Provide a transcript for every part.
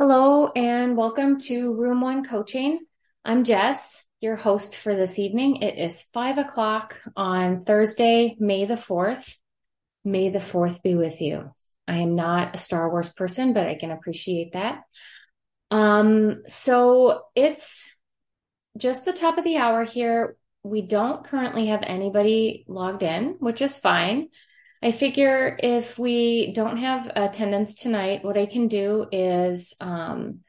Hello and welcome to Room One Coaching. I'm Jess, your host for this evening. It is five o'clock on Thursday, May the 4th. May the 4th be with you. I am not a Star Wars person, but I can appreciate that. Um, so it's just the top of the hour here. We don't currently have anybody logged in, which is fine. I figure if we don't have attendance tonight, what I can do is um,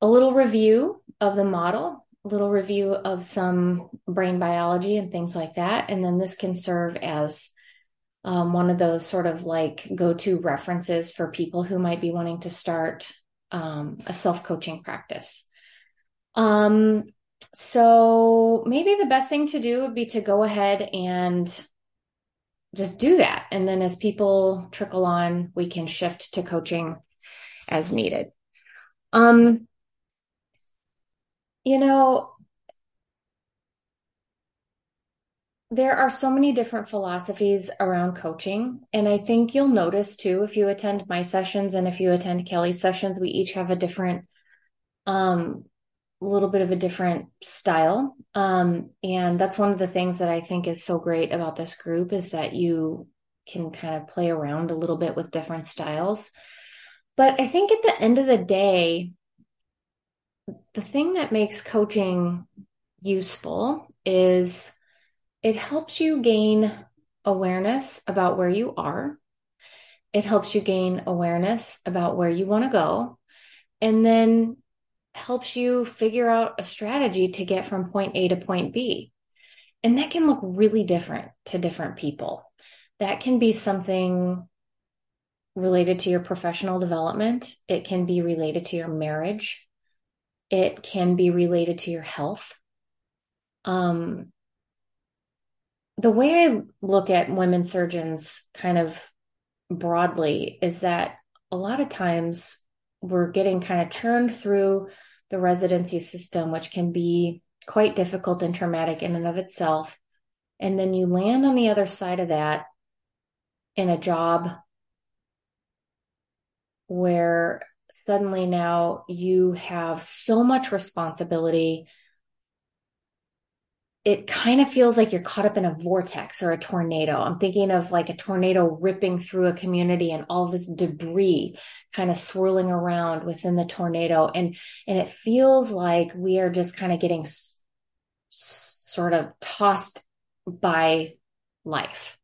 a little review of the model, a little review of some brain biology and things like that. And then this can serve as um, one of those sort of like go to references for people who might be wanting to start um, a self coaching practice. Um, so maybe the best thing to do would be to go ahead and just do that. And then as people trickle on, we can shift to coaching as needed. Um, you know, there are so many different philosophies around coaching. And I think you'll notice too, if you attend my sessions and if you attend Kelly's sessions, we each have a different, um, a little bit of a different style. Um, and that's one of the things that I think is so great about this group is that you can kind of play around a little bit with different styles. But I think at the end of the day, the thing that makes coaching useful is it helps you gain awareness about where you are. It helps you gain awareness about where you want to go. And then helps you figure out a strategy to get from point A to point B. And that can look really different to different people. That can be something related to your professional development. It can be related to your marriage. It can be related to your health. Um, the way I look at women surgeons kind of broadly is that a lot of times we're getting kind of churned through the residency system, which can be quite difficult and traumatic in and of itself. And then you land on the other side of that in a job where suddenly now you have so much responsibility it kind of feels like you're caught up in a vortex or a tornado. I'm thinking of like a tornado ripping through a community and all this debris kind of swirling around within the tornado. And, and it feels like we are just kind of getting s- sort of tossed by life.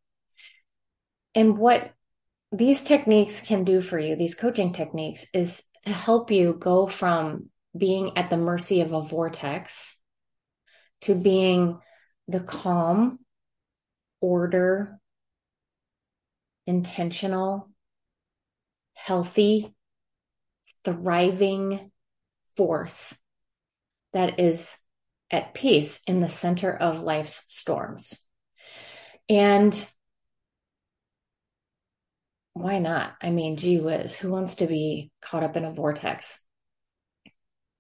And what these techniques can do for you, these coaching techniques is to help you go from being at the mercy of a vortex to being the calm, order, intentional, healthy, thriving force that is at peace in the center of life's storms. And why not? I mean, gee whiz, who wants to be caught up in a vortex?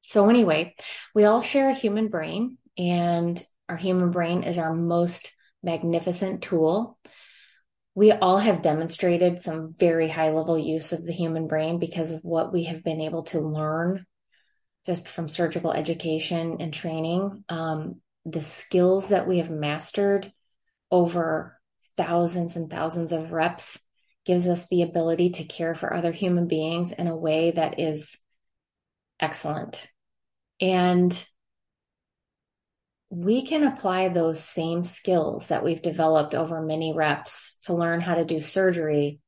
So, anyway, we all share a human brain and our human brain is our most magnificent tool. We all have demonstrated some very high level use of the human brain because of what we have been able to learn just from surgical education and training. Um, the skills that we have mastered over thousands and thousands of reps gives us the ability to care for other human beings in a way that is excellent. And we can apply those same skills that we've developed over many reps to learn how to do surgery.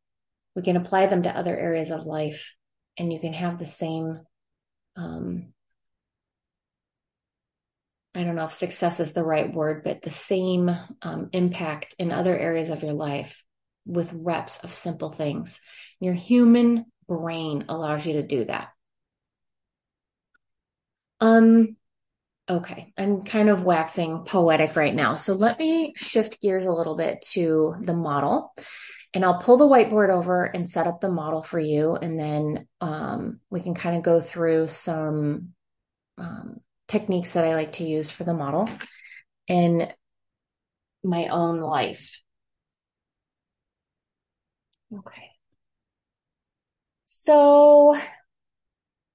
We can apply them to other areas of life and you can have the same, um, I don't know if success is the right word, but the same um, impact in other areas of your life with reps of simple things. Your human brain allows you to do that. Um, Okay, I'm kind of waxing poetic right now. So let me shift gears a little bit to the model and I'll pull the whiteboard over and set up the model for you. And then um, we can kind of go through some um, techniques that I like to use for the model in my own life. Okay. So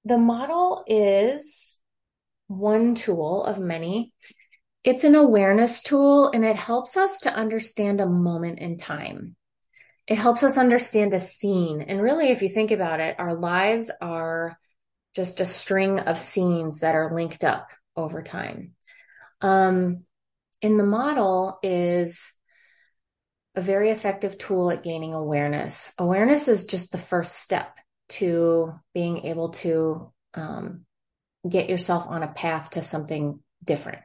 the model is one tool of many. It's an awareness tool and it helps us to understand a moment in time. It helps us understand a scene. And really, if you think about it, our lives are just a string of scenes that are linked up over time. Um, in the model is a very effective tool at gaining awareness. Awareness is just the first step to being able to um, get yourself on a path to something different.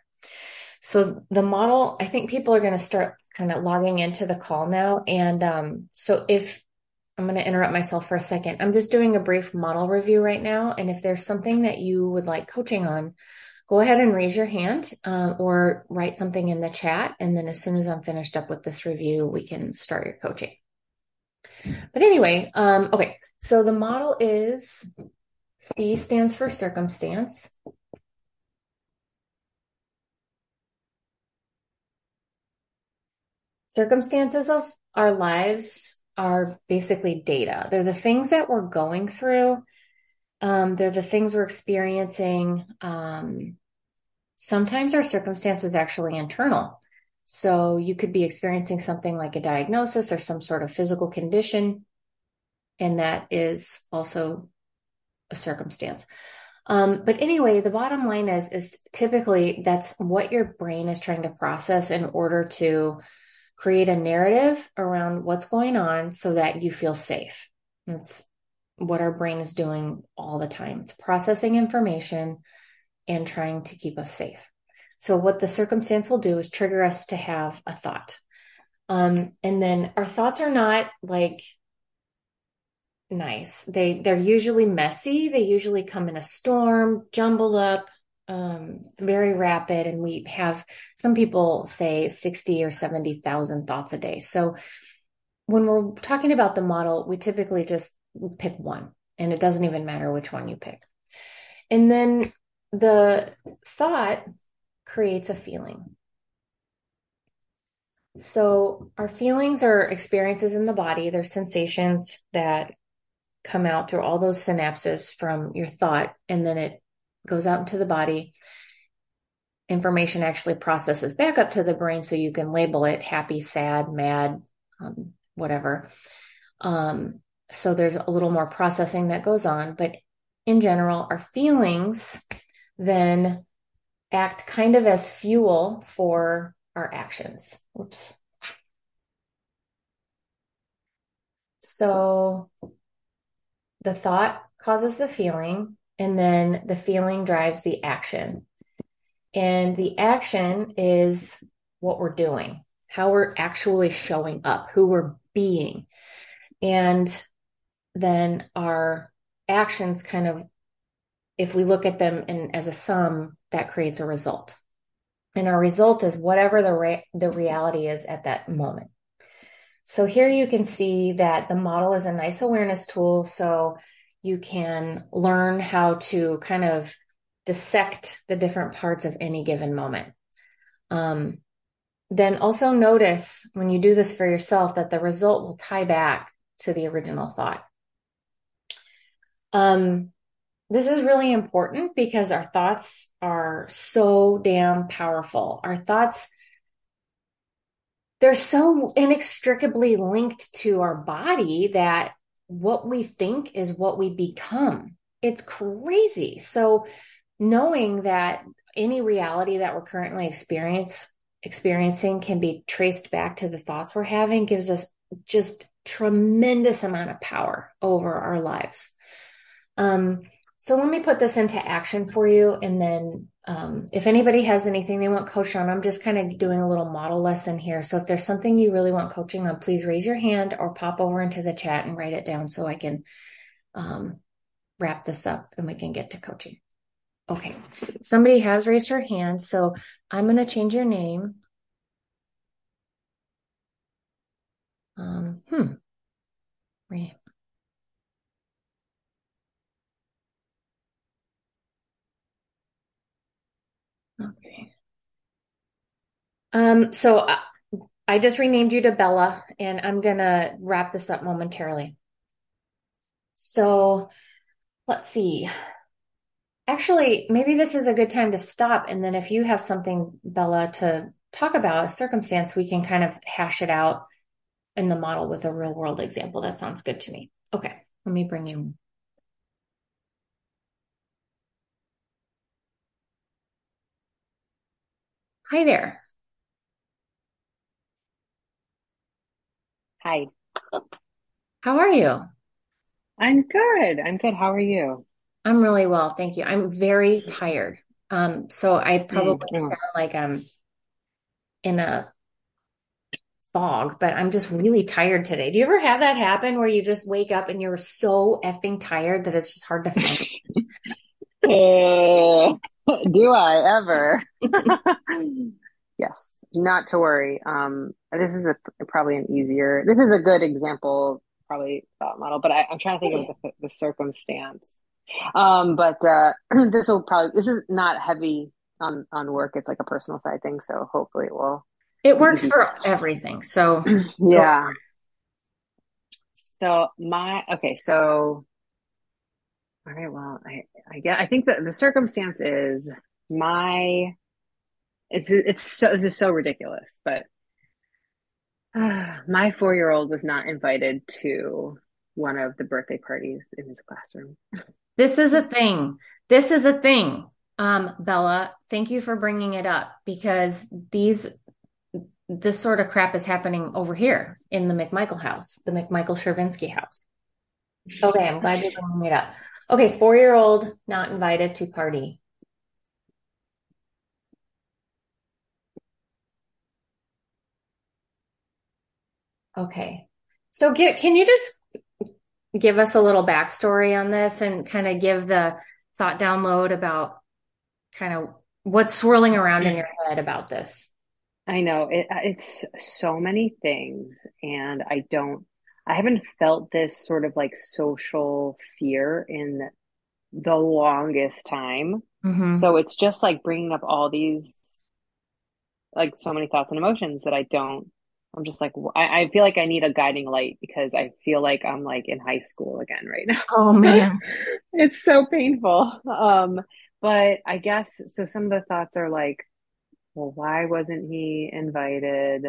So the model, I think people are going to start kind of logging into the call now. And um, so if I'm going to interrupt myself for a second, I'm just doing a brief model review right now. And if there's something that you would like coaching on, go ahead and raise your hand uh, or write something in the chat. And then as soon as I'm finished up with this review, we can start your coaching. But anyway, um, okay, so the model is C stands for circumstance. Circumstances of our lives are basically data. They're the things that we're going through. Um, they're the things we're experiencing. Um, sometimes our circumstances actually internal. So you could be experiencing something like a diagnosis or some sort of physical condition, and that is also a circumstance. Um, but anyway, the bottom line is is typically that's what your brain is trying to process in order to create a narrative around what's going on so that you feel safe. That's what our brain is doing all the time. It's processing information and trying to keep us safe. So what the circumstance will do is trigger us to have a thought. Um, and then our thoughts are not like nice. They they're usually messy. They usually come in a storm, jumbled up, um, very rapid, and we have some people say sixty or seventy thousand thoughts a day. So when we're talking about the model, we typically just pick one, and it doesn't even matter which one you pick. And then the thought creates a feeling. So, our feelings are experiences in the body, they're sensations that come out through all those synapses from your thought, and then it goes out into the body. Information actually processes back up to the brain so you can label it happy, sad, mad, um, whatever. Um, so, there's a little more processing that goes on, but in general, our feelings then act kind of as fuel for our actions. Oops. So the thought causes the feeling, and then the feeling drives the action. And the action is what we're doing, how we're actually showing up, who we're being. And then our actions kind of if we look at them in, as a sum, that creates a result. And our result is whatever the, re- the reality is at that moment. So here you can see that the model is a nice awareness tool. So you can learn how to kind of dissect the different parts of any given moment. Um, then also notice when you do this for yourself that the result will tie back to the original thought. Um, this is really important because our thoughts are so damn powerful. Our thoughts, they're so inextricably linked to our body that what we think is what we become. It's crazy. So knowing that any reality that we're currently experience, experiencing can be traced back to the thoughts we're having gives us just tremendous amount of power over our lives. Um, so let me put this into action for you. And then um, if anybody has anything they want coached on, I'm just kind of doing a little model lesson here. So if there's something you really want coaching on, please raise your hand or pop over into the chat and write it down so I can um, wrap this up and we can get to coaching. Okay, somebody has raised her hand, so I'm going to change your name. Um, hmm. Okay. Um, so I, I just renamed you to Bella and I'm going to wrap this up momentarily. So let's see. Actually, maybe this is a good time to stop. And then if you have something, Bella, to talk about a circumstance, we can kind of hash it out in the model with a real world example. That sounds good to me. Okay, let me bring you. Hi there. Hi. How are you? I'm good. I'm good. How are you? I'm really well, thank you. I'm very tired. Um, so I probably sound like I'm in a fog, but I'm just really tired today. Do you ever have that happen where you just wake up and you're so effing tired that it's just hard to function? Do I ever? Yes, not to worry. Um, this is a probably an easier. This is a good example, probably thought model, but I, I'm trying to think of the the circumstance. Um, but uh, this will probably this is not heavy on on work. It's like a personal side thing, so hopefully it will It works for everything. So Yeah. So my okay, so. All right, well, I I get I think that the circumstance is my it's it's so it's so ridiculous, but uh, my four-year-old was not invited to one of the birthday parties in his classroom. This is a thing. This is a thing. Um, Bella, thank you for bringing it up because these, this sort of crap is happening over here in the McMichael house, the McMichael Shervinsky house. Okay, I'm glad you're bringing it up. Okay, four-year-old not invited to party. Okay. So get, can you just give us a little backstory on this and kind of give the thought download about kind of what's swirling around in your head about this? I know it, it's so many things, and I don't, I haven't felt this sort of like social fear in the longest time. hmm So it's just like bringing up all these like so many thoughts and emotions that I don't. I'm just like I, I feel like I need a guiding light because I feel like I'm like in high school again right now. Oh man. It's so painful. Um, but I guess so. Some of the thoughts are like, well, why wasn't he invited?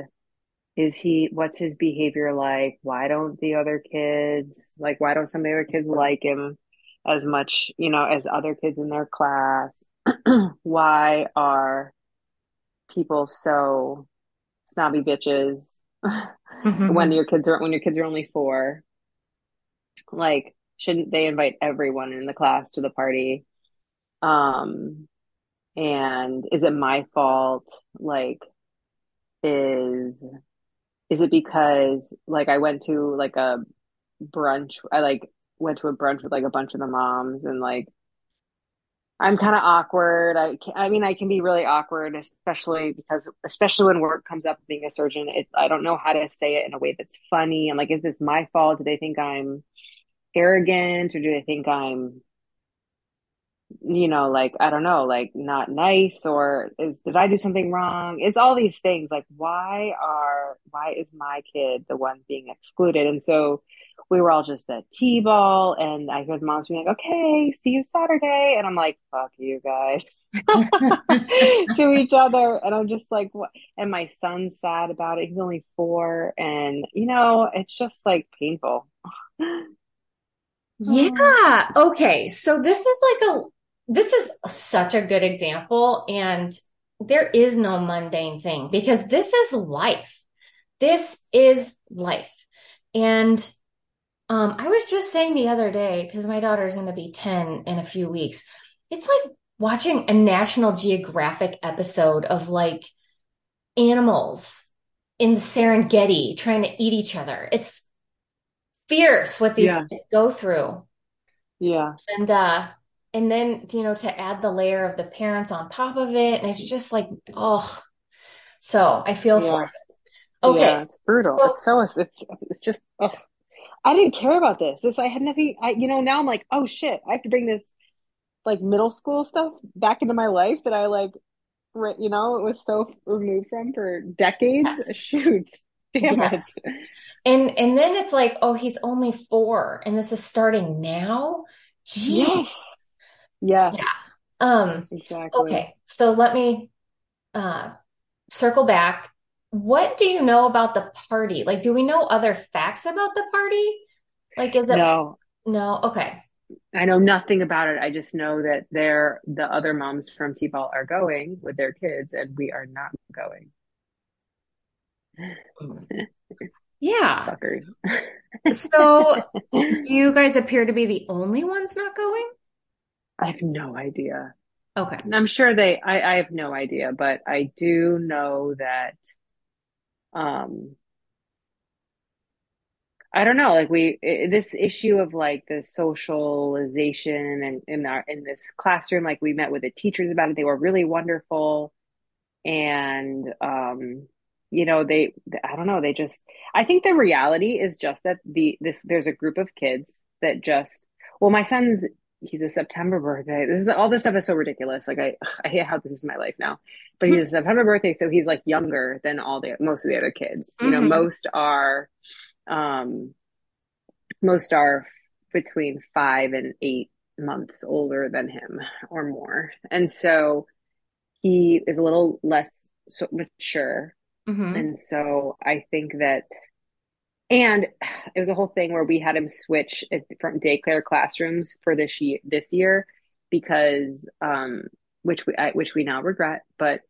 Is he, what's his behavior like? Why don't the other kids, like, why don't some of the other kids like him as much, you know, as other kids in their class? Why are people so snobby bitches when hmm your kids are when your kids are only four. Like, shouldn't they invite everyone in the class to the party? Um, and is it my fault? Like, is is it because like I went to like a brunch? I like went to a brunch with like a bunch of the moms and like I'm kind of awkward. I can, I mean, I can be really awkward, especially because, especially when work comes up being a surgeon. It, I don't know how to say it in a way that's funny. And like, is this my fault? Do they think I'm arrogant or do they think I'm, you know, like, I don't know, like not nice or is, did I do something wrong? It's all these things. Like, why are, why is my kid the one being excluded? And so we were all just at T-ball and I heard moms being like, okay, see you Saturday. And I'm like, fuck you guys. to each other. And I'm just like, what? And my son's sad about it. He's only four. And, you know, it's just like painful. Yeah. Okay. So this is like a, this is such a good example. And there is no mundane thing because this is life. This is life. And um, I was just saying the other day, because my daughter's going to be 10 in a few weeks. It's like watching a National Geographic episode of like animals in the Serengeti trying to eat each other. It's fierce what these yeah. kids go through. Yeah. And uh and then, you know, to add the layer of the parents on top of it, and it's mm-hmm. just like, oh, so I feel for it. Okay. Yeah. It's brutal. So It's so, it's, it's just, ugh. I didn't care about this. This, I had nothing. I, you know, now I'm like, oh shit, I have to bring this like middle school stuff back into my life that I like, you know, it was so removed from for decades. yes. Shoot. Damn it. And and then it's like, oh, he's only four and this is starting now. Gee. Yes. Yes. Um, exactly. Okay, so let me uh, circle back. What do you know about the party? Like, do we know other facts about the party? Like, is it No, no? Okay. I know nothing about it. I just know that they're the other moms from T-ball are going with their kids, and we are not going. Yeah. So you guys appear to be the only ones not going? I have no idea. Okay. I'm sure they, I, I have no idea, but I do know that, um, I don't know, like we, this issue of like the socialization and in our, in this classroom, like we met with the teachers about it. They were really wonderful. And, um, you know, they, I don't know, they just, I think the reality is just that the, this, there's a group of kids that just, well, my son's he's a September birthday. This is all this stuff is so ridiculous. Like I, I hate how this is my life now. But he's a September birthday, so he's like younger than all the most of the other kids. You know, Mhm. most are, um, most are between five and eight months older than him or more, and so he is a little less so mature. hmm And so I think that and it was a whole thing where we had him switch it from daycare classrooms for this year, this year because um, which we I, which we now regret, but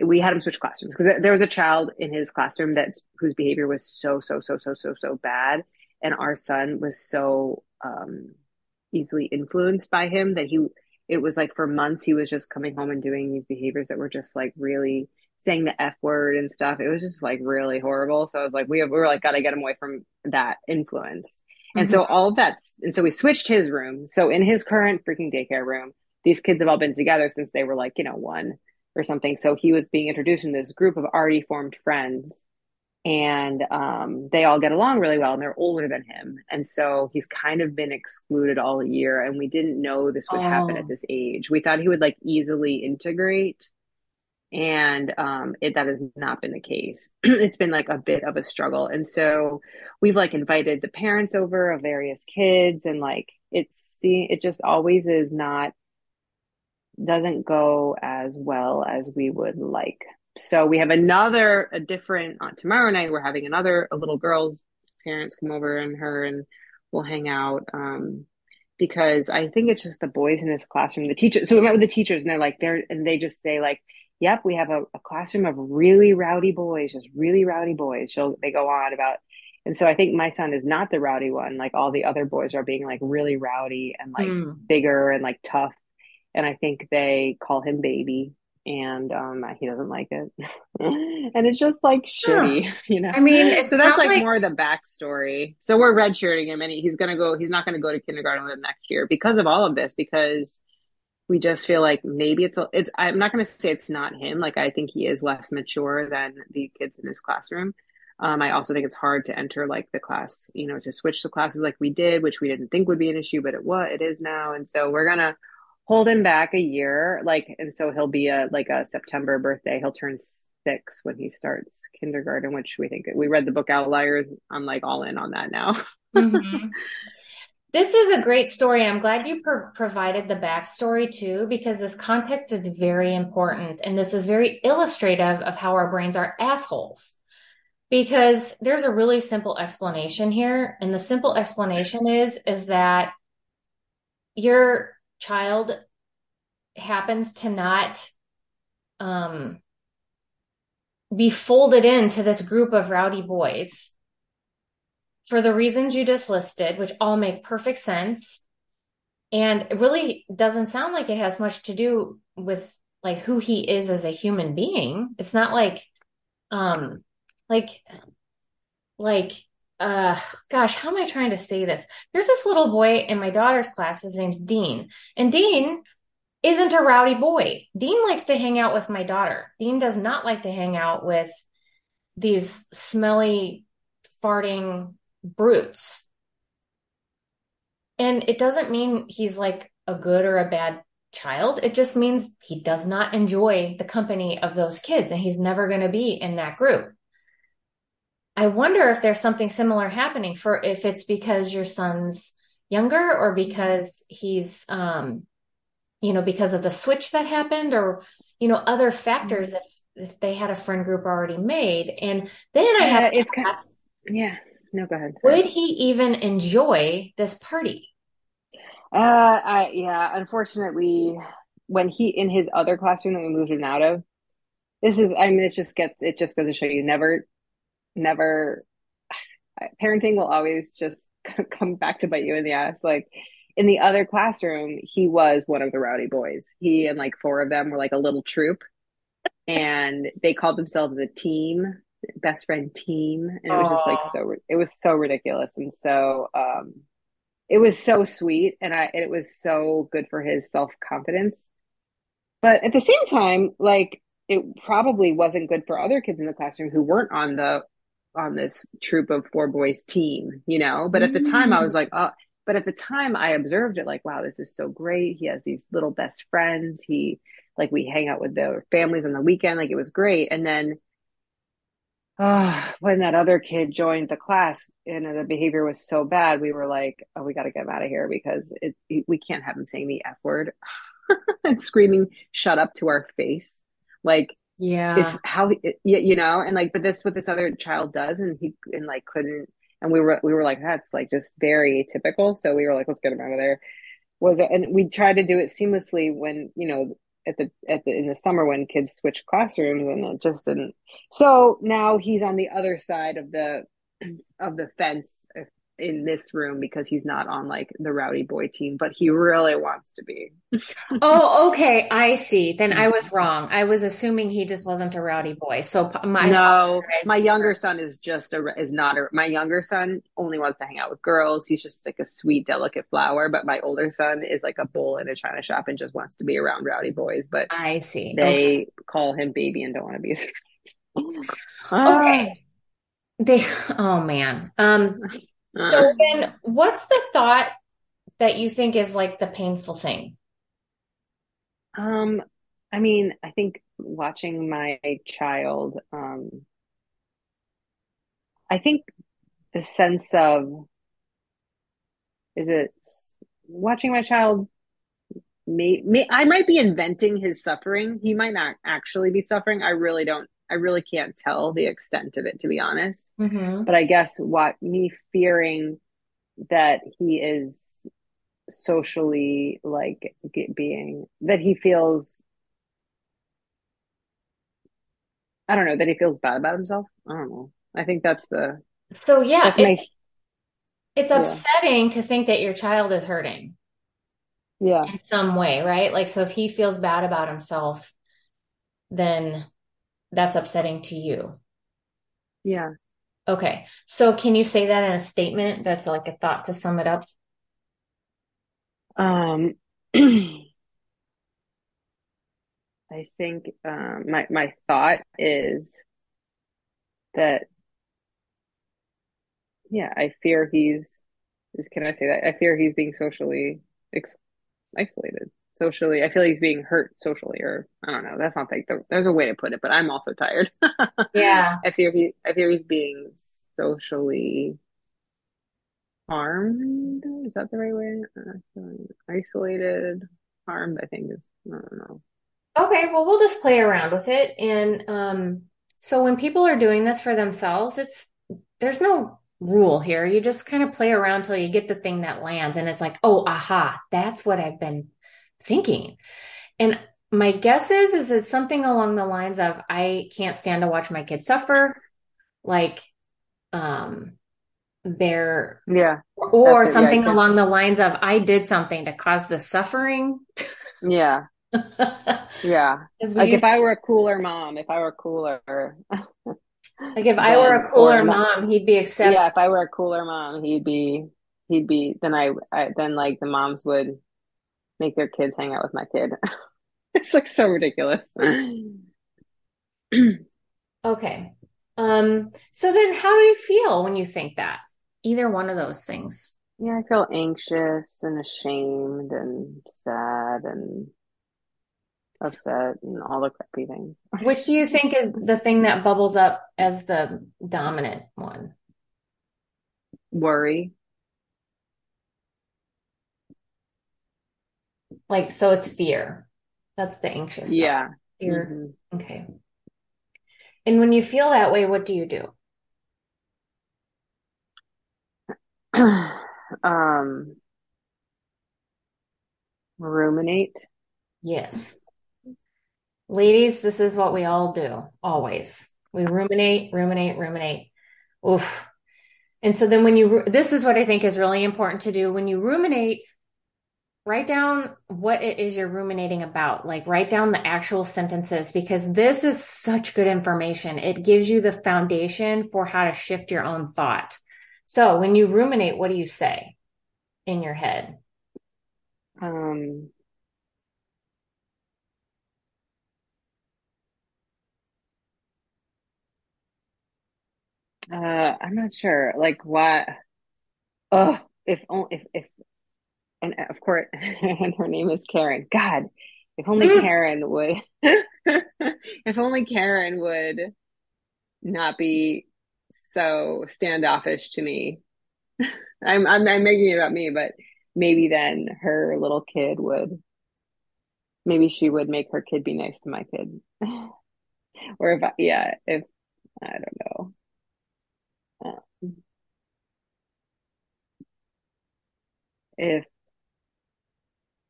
we had him switch classrooms because there was a child in his classroom that's whose behavior was so so so so so so bad, and our son was so um, easily influenced by him that he it was like for months he was just coming home and doing these behaviors that were just like really saying the F word and stuff. It was just like really horrible. So I was like, we have, we were like, gotta get him away from that influence. And so all of that's, and so we switched his room. So in his current freaking daycare room, these kids have all been together since they were like, you know, one or something. So he was being introduced in this group of already formed friends and um, they all get along really well and they're older than him. And so he's kind of been excluded all year. And we didn't know this would happen Oh. at this age. We thought he would like easily integrate and um it that has not been the case. It's been like a bit of a struggle. And so we've like invited the parents over of various kids and like it's see it just always is not doesn't go as well as we would like. So we have another a different uh, tomorrow night we're having another a little girl's parents come over and her and we'll hang out um because I think it's just the boys in this classroom the teacher so we met with the teachers and they're like they're and they just say like yep, we have a, a classroom of really rowdy boys, just really rowdy boys. She'll, they go on about, and so I think my son is not the rowdy one. Like all the other boys are being like really rowdy and like Mm. bigger and like tough. And I think they call him baby and um he doesn't like it. and it's just like shitty, you know. I mean, so that's like, like- more the backstory. So we're redshirting him and he's gonna go he's not gonna go to kindergarten with him next year because of all of this, because we just feel like maybe it's it's I'm not going to say it's not him like I think he is less mature than the kids in his classroom. Um, I also think it's hard to enter like the class, you know, to switch the classes like we did, which we didn't think would be an issue, but it was it is now. And so we're gonna hold him back a year, like, and so he'll be a like a September birthday. He'll turn six when he starts kindergarten, which we think we read the book Outliers. I'm like all in on that now. Mhm. This is a great story. I'm glad you pro- provided the backstory too, because this context is very important. And this is very illustrative of how our brains are assholes. Because there's a really simple explanation here. And the simple explanation is, is that your child happens to not, um, be folded into this group of rowdy boys for the reasons you just listed, which all make perfect sense. And it really doesn't sound like it has much to do with like who he is as a human being. It's not like, um, like, like, uh, gosh, how am I trying to say this? There's this little boy in my daughter's class. His name's Dean. And Dean isn't a rowdy boy. Dean likes to hang out with my daughter. Dean does not like to hang out with these smelly, farting brutes. And it doesn't mean he's like a good or a bad child. It just means he does not enjoy the company of those kids and he's never going to be in that group. I wonder if there's something similar happening for if it's because your son's younger or because he's um you know, because of the switch that happened or, you know, other factors if, if they had a friend group already made. And then I have it's kind of, yeah. No, go ahead. Sorry. would he even enjoy this party? Uh, I yeah. Unfortunately, when he in his other classroom that we moved him out of, this is. I mean, it just gets. It just goes to show you never, never. Parenting will always just come back to bite you in the ass. Like in the other classroom, he was one of the rowdy boys. He and like four of them were like a little troop, and they called themselves a team, best friend team, and it was just like so. It was so ridiculous and so. um it was so sweet and I it was so good for his self-confidence. But at the same time, like it probably wasn't good for other kids in the classroom who weren't on the on this troop of four boys team, you know. But at the time I Mm. was like, oh, but at the time I observed it like, wow, this is so great. He has these little best friends. He like we hang out with their families on the weekend. Like it was great. And then uh, when that other kid joined the class and the behavior was so bad, we were like, oh, we got to get him out of here because it, we can't have him saying the F word and screaming, shut up to our face. Like, yeah. it's how, it, you know, and like, but this, what this other child does and he, and like couldn't, and we were, we were like, that's like just very typical. So we were like, let's get him out of there was and we tried to do it seamlessly when you know at the at the in the summer when kids switch classrooms and it just didn't so now he's on the other side of the of the fence in this room because he's not on like the rowdy boy team but he really wants to be Oh, okay. I see. Then I was wrong. I was assuming he just wasn't a rowdy boy. So my no my younger son is just a is not a my younger son only wants to hang out with girls he's just like a sweet delicate flower but my older son is like a bull in a china shop and just wants to be around rowdy boys but I see. Okay. they call him baby and don't want to be Ah, Okay. They, oh man. Um, ah. So then what's the thought that you think is like the painful thing? um i mean i think watching my child um i think the sense of is it watching my child may, may i might be inventing his suffering. He might not actually be suffering. I really don't i really can't tell the extent of it to be honest hmm but i guess what me fearing that he is socially like being that he feels I don't know that he feels bad about himself. I don't know. I think that's the So yeah, that's my it's it's yeah upsetting to think that your child is hurting yeah in some way, right? Like, so if he feels bad about himself, then that's upsetting to you. yeah. Okay. So can you say that in a statement that's like a thought to sum it up? Um, I think um, my my thought is that yeah I fear he's is can I say that I fear he's being socially ex isolated socially. I feel like he's being hurt socially, or I don't know. That's not like the, there's a way to put it, but I'm also tired. Yeah. I fear he I fear he's being socially harmed. Is that the right way? Uh, isolated, harmed. I think is I don't know. Okay, well, we'll just play around with it. And um, so when people are doing this for themselves, it's there's no rule here. You just kind of play around till you get the thing that lands, and it's like, oh, aha, that's what I've been thinking. And my guess is, is it's something along the lines of, I can't stand to watch my kids suffer, like um, they're, Yeah, or it. Yeah, something can't. along the lines of, I did something to cause the suffering. Yeah, yeah. Like if I were a cooler mom, if I were cooler, Like if I were a cooler not. mom, he'd be accept. Yeah, if I were a cooler mom, he'd be he'd be. Then I, I then like the moms would make their kids hang out with my kid. It's like so ridiculous. Okay. Um, so then how do you feel when you think that? Either one of those things. Yeah, I feel anxious and ashamed and sad and upset and all the crappy things. Which do you think is the thing that bubbles up as the dominant one? Worry. Like, so it's fear. That's the anxious. Yeah. Fear. Mhm. Okay. And when you feel that way, what do you do? um, ruminate. Yes. Ladies, this is what we all do, always. We ruminate, ruminate, ruminate. Oof. And so then when you, this is what I think is really important to do. When you ruminate, write down what it is you're ruminating about. Like write down the actual sentences because this is such good information. It gives you the foundation for how to shift your own thought. So when you ruminate, what do you say in your head? Um, uh, I'm not sure. Like what? Oh, if only if if and of course, and her name is Karen. God, if only Mm. Karen would. If only Karen would not be so standoffish to me. I'm I'm, I'm making it about me, but maybe then her little kid would. Maybe she would make her kid be nice to my kid. Or if I, yeah, if I don't know. Uh, if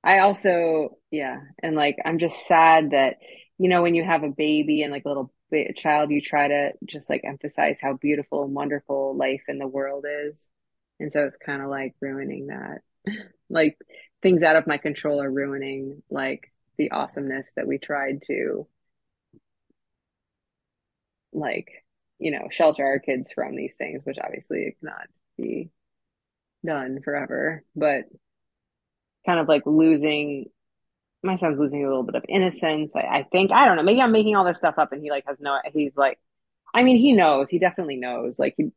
I also, yeah, and like I'm just sad that, you know, when you have a baby and like a little child, you try to just like emphasize how beautiful and wonderful life in the world is. And so it's kind of like ruining that. Like things out of my control are ruining like the awesomeness that we tried to like, you know, shelter our kids from these things, which obviously cannot be done forever, but kind of like losing my son's losing a little bit of innocence. I, I think I don't know. Maybe I'm making all this stuff up, and he like has no. He's like, I mean, he knows. He definitely knows. Like he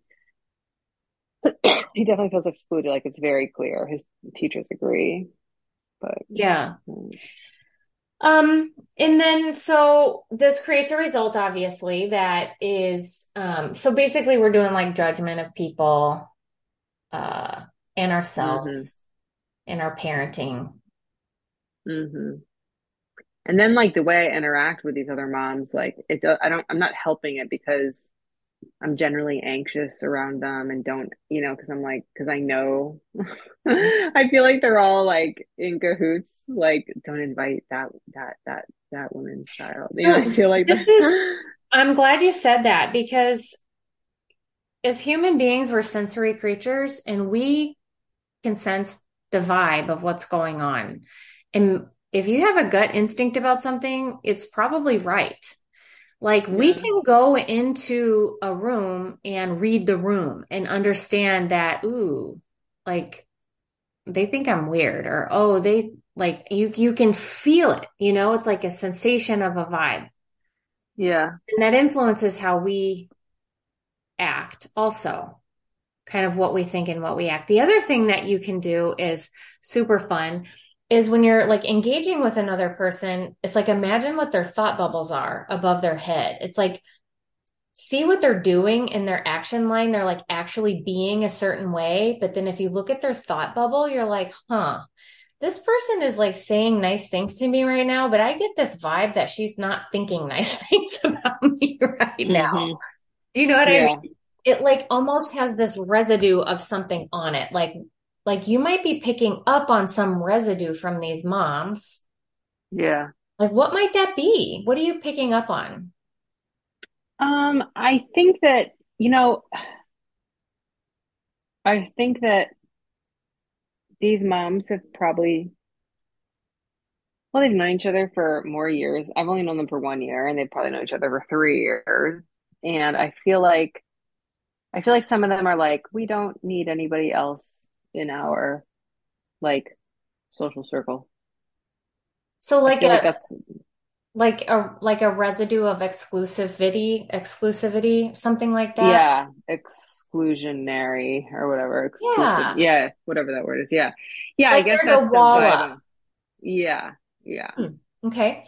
he definitely feels excluded. Like it's very clear. His teachers agree, but Yeah. mm, Um, and then so this creates a result, obviously, that is um, so basically we're doing like judgment of people uh and hmm ourselves in our parenting. hmm And then like the way I interact with these other moms, like it. I don't. I'm not helping it because I'm generally anxious around them and don't, you know, because I'm like, because I know, I feel like they're all like in cahoots. Like, don't invite that that that that woman's child. You know, I feel like this is. I'm glad you said that because as human beings, we're sensory creatures and we can sense the vibe of what's going on. And if you have a gut instinct about something, it's probably right. Like we can go into a room and read the room and understand that, ooh, like they think I'm weird or oh, they like you you can feel it, you know, it's like a sensation of a vibe. yeah, And that influences how we act also, kind of what we think and what we act. The other thing that you can do is super fun is when you're like engaging with another person, it's like imagine what their thought bubbles are above their head. It's like see what they're doing in their action line. They're like actually being a certain way. But then if you look at their thought bubble, you're like, huh, this person is like saying nice things to me right now, but I get this vibe that she's not thinking nice things about me right now. hmm Do you know what I mean? It like almost has this residue of something on it. Like, like you might be picking up on some residue from these moms. yeah. Like, what might that be? What are you picking up on? Um, I think that, you know, I think that these moms have probably, well, they've known each other for more years. I've only known them for one year, and they've probably known each other for three years. And I feel like I feel like some of them are like, we don't need anybody else in our like social circle. So like like a that's like a like a residue of exclusivity, exclusivity, something like that. yeah, exclusionary or whatever, exclusive. Yeah. Yeah, whatever that word is. Yeah. Yeah, I guess there's a that's the wall up. Yeah, yeah. Hmm. Okay.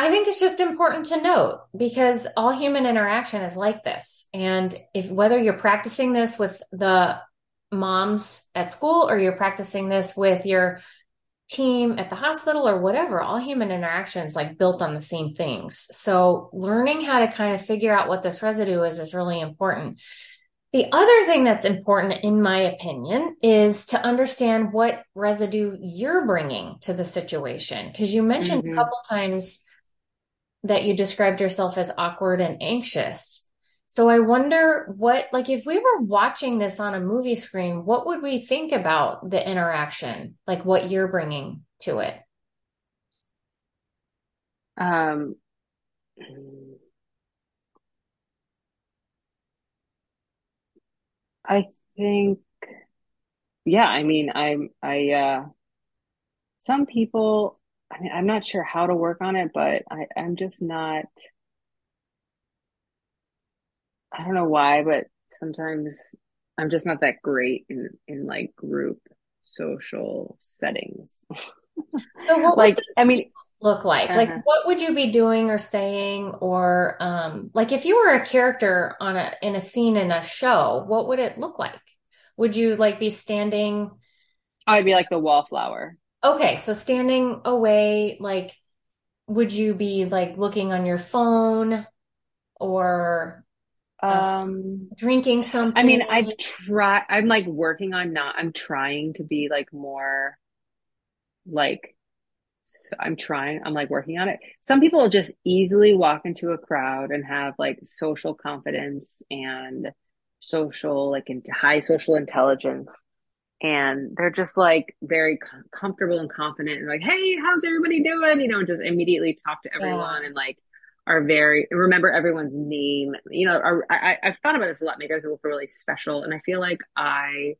I think it's just important to note because all human interaction is like this. And if whether you're practicing this with the moms at school or you're practicing this with your team, at the hospital, or whatever. All human interactions like built on the same things. So learning how to kind of figure out what this residue is is really important. The other thing that's important, in my opinion, is to understand what residue you're bringing to the situation. Because you mentioned mm-hmm. a couple times that you described yourself as awkward and anxious. So I wonder what, like, if we were watching this on a movie screen, what would we think about the interaction? Like, what you're bringing to it? Um, I think, yeah, I mean, I'm, I, uh, some people, I mean, I'm not sure how to work on it, but I, I'm just not, I don't know why, but sometimes I'm just not that great in, in like group social settings. So what like, I mean, look like? Uh-huh. Like what would you be doing or saying or um like if you were a character on a in a scene in a show, what would it look like? Would you like be standing I'd be like the wallflower. Okay, so standing away like would you be like looking on your phone or uh, um drinking something? I mean, I've tried I'm like working on not I'm trying to be like more like I'm trying, I'm like working on it. Some people just easily walk into a crowd and have like social confidence and social, like into high social intelligence. And they're just like very com- comfortable and confident and like, Hey, how's everybody doing? You know, just immediately talk to everyone yeah. and like are very, remember everyone's name. You know, are, I, I've thought about this a lot, make other people feel really special. And I feel like I,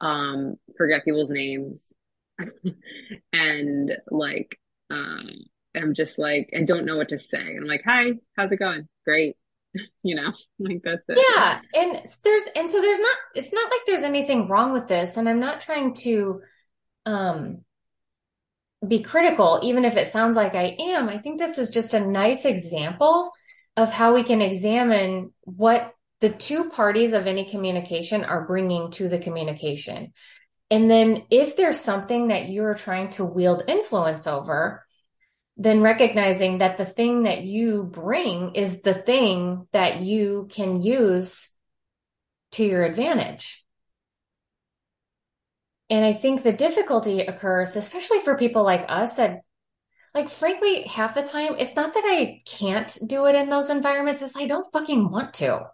um, forget people's names and like um I'm just like and don't know what to say. I'm like, hi, how's it going? Great. you know, like that's it. Yeah. And there's and so there's not it's not like there's anything wrong with this. And I'm not trying to um be critical, even if it sounds like I am. I think this is just a nice example of how we can examine what the two parties of any communication are bringing to the communication. And then if there's something that you're trying to wield influence over, then recognizing that the thing that you bring is the thing that you can use to your advantage. And I think the difficulty occurs, especially for people like us that like frankly, half the time, it's not that I can't do it in those environments, it's I don't fucking want to.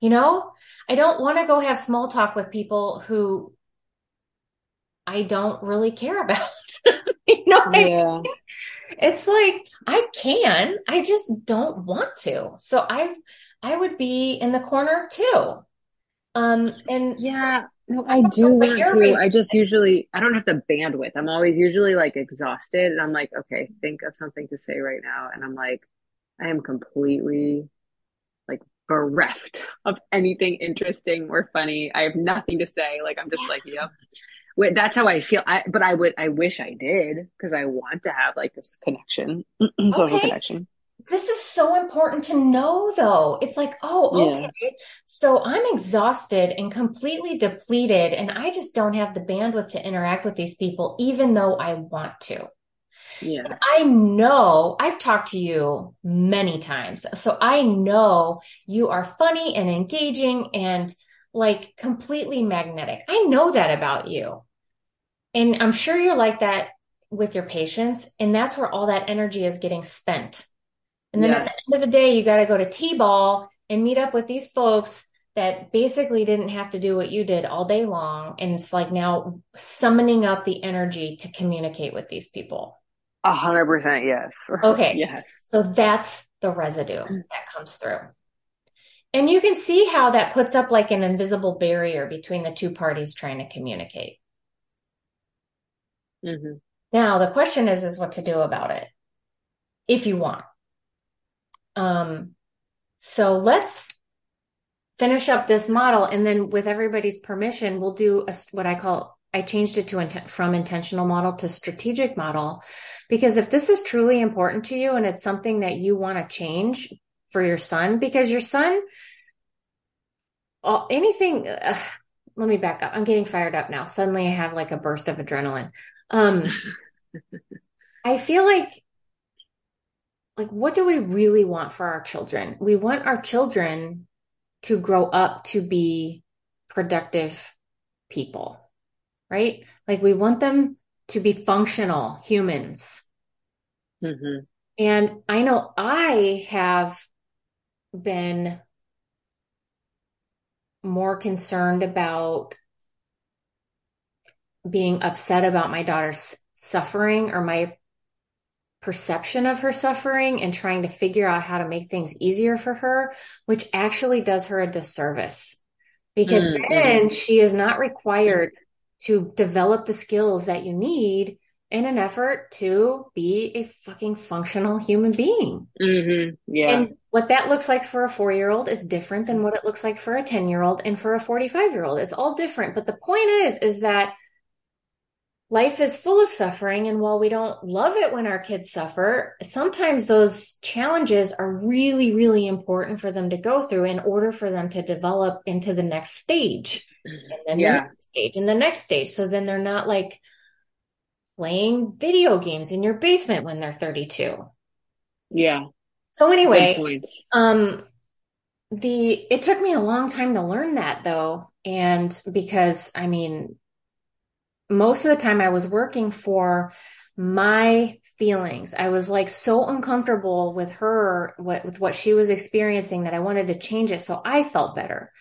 You know, I don't want to go have small talk with people who I don't really care about. you know yeah. I mean? It's like I can, I just don't want to. So I I would be in the corner too. Um and yeah, no, I do want to. I just usually I don't have the bandwidth. I'm always usually like exhausted and I'm like, okay, think of something to say right now. And I'm like, I am completely like bereft of anything interesting or funny. I have nothing to say. Like I'm just like, yep that's how I feel. I, but I would, I wish I did because I want to have like this connection, social okay. connection. This is so important to know though. It's like, oh, okay. Yeah. So I'm exhausted and completely depleted and I just don't have the bandwidth to interact with these people, even though I want to. Yeah. And I know I've talked to you many times. So I know you are funny and engaging and like completely magnetic. I know that about you. And I'm sure you're like that with your patients. And that's where all that energy is getting spent. And then yes. at the end of the day, you got to go to T ball and meet up with these folks that basically didn't have to do what you did all day long. And it's like now summoning up the energy to communicate with these people. A hundred percent. Yes. Okay. yes. So that's the residue that comes through. And you can see how that puts up like an invisible barrier between the two parties trying to communicate. Mm-hmm. Now the question is, is what to do about it if you want. Um, so let's finish up this model and then with everybody's permission, we'll do a, what I call, I changed it to from intentional model to strategic model. Because if this is truly important to you and it's something that you want to change for your son, because your son, all, anything, uh, let me back up. I'm getting fired up now. Suddenly I have like a burst of adrenaline. Um, I feel like like what do we really want for our children? We want our children to grow up to be productive people, right? Like we want them to be functional humans. hmm And I know I have been more concerned about being upset about my daughter's suffering or my perception of her suffering and trying to figure out how to make things easier for her, which actually does her a disservice because Mm-hmm. then she is not required to develop the skills that you need in an effort to be a fucking functional human being. hmm Yeah. And what that looks like for a four year old is different than what it looks like for a 10 year old and for a 45 year old. It's all different. But the point is, is that life is full of suffering. And while we don't love it when our kids suffer, sometimes those challenges are really, really important for them to go through in order for them to develop into the next stage and then the next stage and the next stage. So then they're not like playing video games in your basement when they're 32. Yeah. So anyway, um, the it took me a long time to learn that though, and because I mean, most of the time I was working for my feelings. I was like so uncomfortable with her, what, with what she was experiencing that I wanted to change it so I felt better.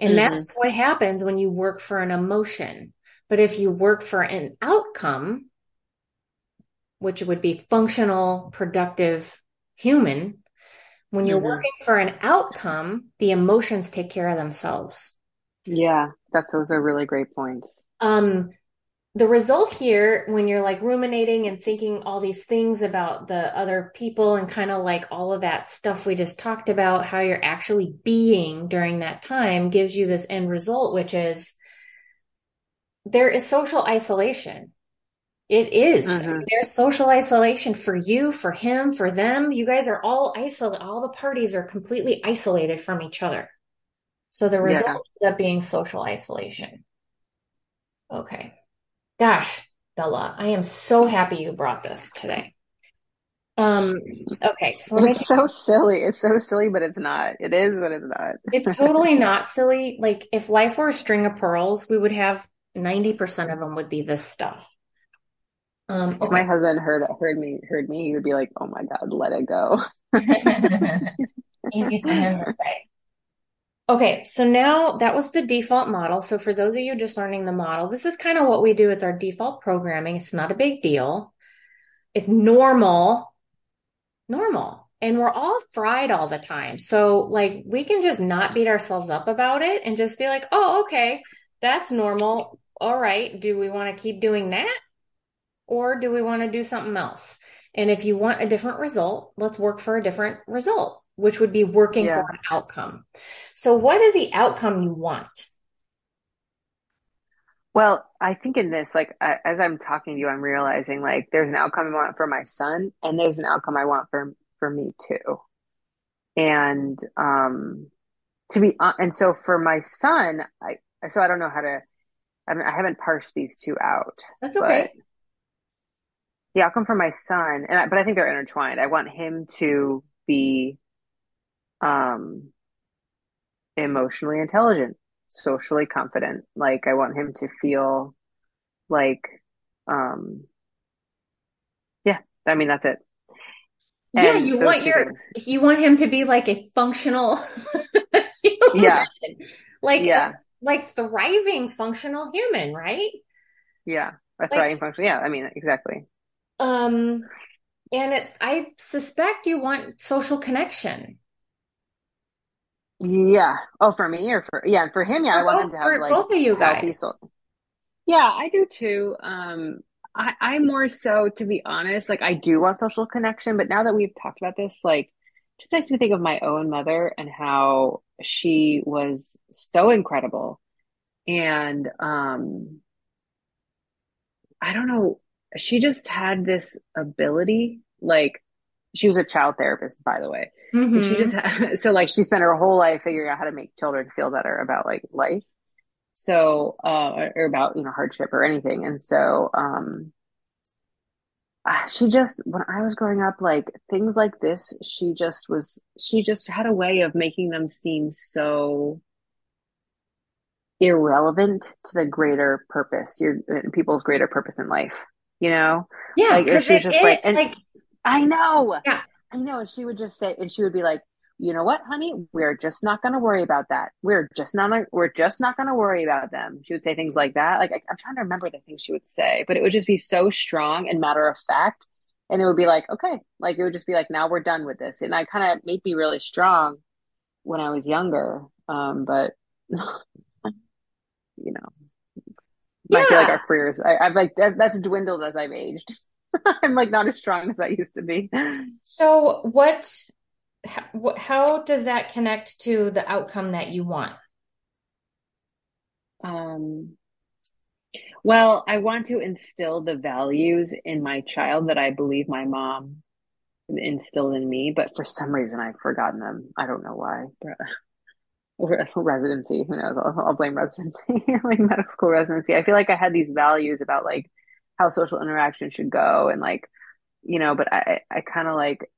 And hmm that's what happens when you work for an emotion. But if you work for an outcome, which would be functional, productive, human, when you're hmm working for an outcome, the emotions take care of themselves. Yeah. That's those are really great points. Um, the result here, when you're like ruminating and thinking all these things about the other people and kind of like all of that stuff we just talked about, how you're actually being during that time gives you this end result, which is there is social isolation. It is. I mean, hmm there's social isolation for you, for him, for them. You guys are all isolated. All the parties are completely isolated from each other. So the result Yeah. ends up being social isolation. Okay. Gosh, Bella, I am so happy you brought this today. Um, okay, so It's so silly. It's so silly, but it's not. It is, but it's not. it's totally not silly. Like if life were a string of pearls, we would have 90% of them would be this stuff. Um, If my husband heard heard me heard me, he would be like, "Oh my God, let it go." Easy for him to say. Okay, so now that was the default model. So for those of you just learning the model, this is kind of what we do. It's our default programming. It's not a big deal. It's normal, normal. And we're all fried all the time. So like we can just not beat ourselves up about it and just be like, oh, okay, that's normal. All right. Do we want to keep doing that? Or do we want to do something else? And if you want a different result, let's work for a different result, which would be working for an outcome. So what is the outcome you want? Well, I think in this, like, I, as I'm talking to you, I'm realizing like there's an outcome I want for my son, and there's an outcome I want for for me too. And um, to be and so for my son, I so I don't know how to. I mean, I haven't parsed these two out, That's okay. the outcome for my son, and I, but I think they're intertwined. I want him to be um emotionally intelligent, socially confident. Like I want him to feel like um yeah, I mean that's it. Yeah, you want your things. you want him to be like a functional human, Yeah, like yeah, like thriving functional human, right? yeah. A Like thriving function. Yeah, I mean exactly. um and it's I suspect you want social connection. Yeah. Oh, for me or for yeah, for him, yeah, I For want him to have for like both of you guys. yeah, I do too. Um I I more so to be honest, like I do want social connection, but now that we've talked about this, like just makes me think of my own mother and how she was so incredible. And um I don't know, she just had this ability, like she was a child therapist, by the way. And she just had, so like she spent her whole life figuring out how to make children feel better about like life. So, uh, or about, you know, hardship or anything. And so, um, uh, she just when I was growing up, like things like this, she just was she just had a way of making them seem so irrelevant to the greater purpose, your people's greater purpose in life. You know, Yeah, like she was just like, and like I know, yeah. I know, and she would just say, and she would be like, you know what, honey, we're just not going to worry about that. We're just not, we're just not going to worry about them. She would say things like that. Like I, I'm trying to remember the things she would say, but it would just be so strong and matter of fact. And it would be like, okay, like it would just be like, now we're done with this. And I kind of made me really strong when I was younger. Um, but you know, I feel like our careers, I, I've like that, that's dwindled as I've aged. I'm like not as strong as I used to be. So what how, how does that connect to the outcome that you want? Um, well, I want to instill the values in my child that I believe my mom instilled in me, but for some reason I've forgotten them. I don't know why. but Residency, who knows? I'll, I'll blame residency, like medical school residency. I feel like I had these values about like how social interaction should go and like, you know, but I, I kind of like